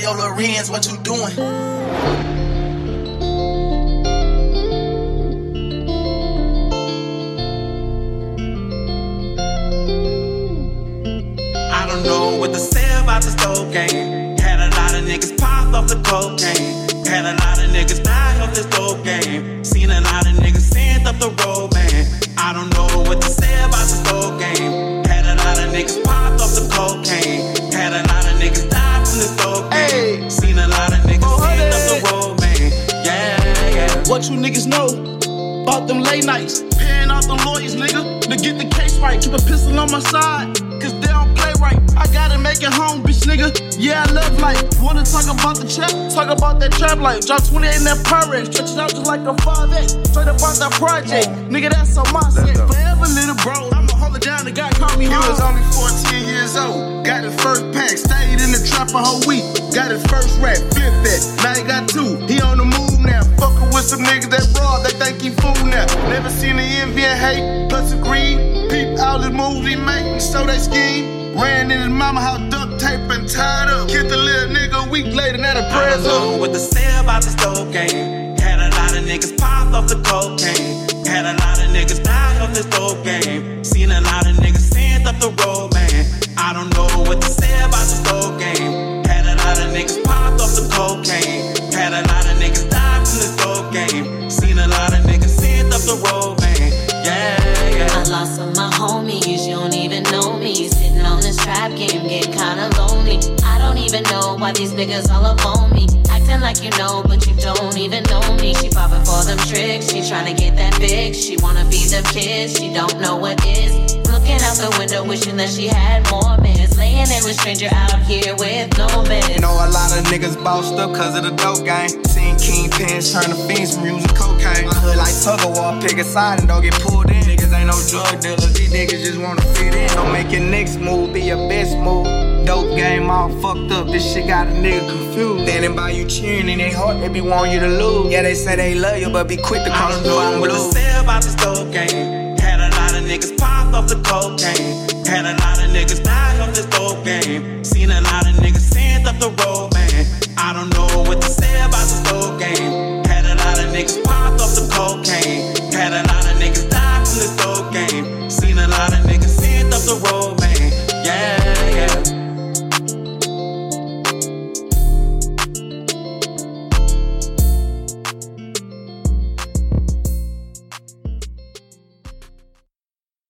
yo, Lorenz, what you doing? I don't know what to say about the stove game. Had a lot of niggas pop off the cocaine. Had a lot of niggas die off this dope game. Seen a lot of niggas send up the road, What you niggas know about them late nights? Paying out the lawyers, nigga, to get the case right. Keep a pistol on my side, cause they don't play right. I gotta make it home, bitch, nigga. Yeah, I love life. Wanna talk about the trap? Talk about that trap life. Drop 28 in that Pyrex, stretch it out just like a 5X. Straight up out that project, nigga, that's on my set. Forever, little bro, I'ma hold it down. The guy call me He home. was only 14 years old. Got his first pack, stayed in the trap a whole week. Got his first rap, flipped that. Now he got two. With some niggas that broad, they think he fool now. Never seen the envy and hate, plus agree. Peep all the moves he make, so they scheme. Ran in his mama house, duct tape and tied up. Killed the little nigga a week later, now the prayers up. say the trap game, get kinda lonely. I don't even know why these niggas all up on me. Acting like you know, but you don't even know me. She poppin' for them tricks, she tryna get that fix. She wanna feed them kids, she don't know what is. Looking out the window, wishing that she had more mans. Laying in stranger out here with no man. Know a lot of niggas bossed up cause of the dope game. Seen kingpins turn to fiends from using cocaine. I hood like tug of war, pick a side and don't get pulled in. Niggas ain't no drug dealers, these niggas just wanna fit in. Don't make your next move be your best move. Dope game all fucked up, this shit got a nigga confused. Standing by you cheering in their heart, they be wanting you to lose. Yeah, they say they love you, but be quick to call cross don't the know bottom what to say about this dope game. Had a lot of niggas pop off the cocaine.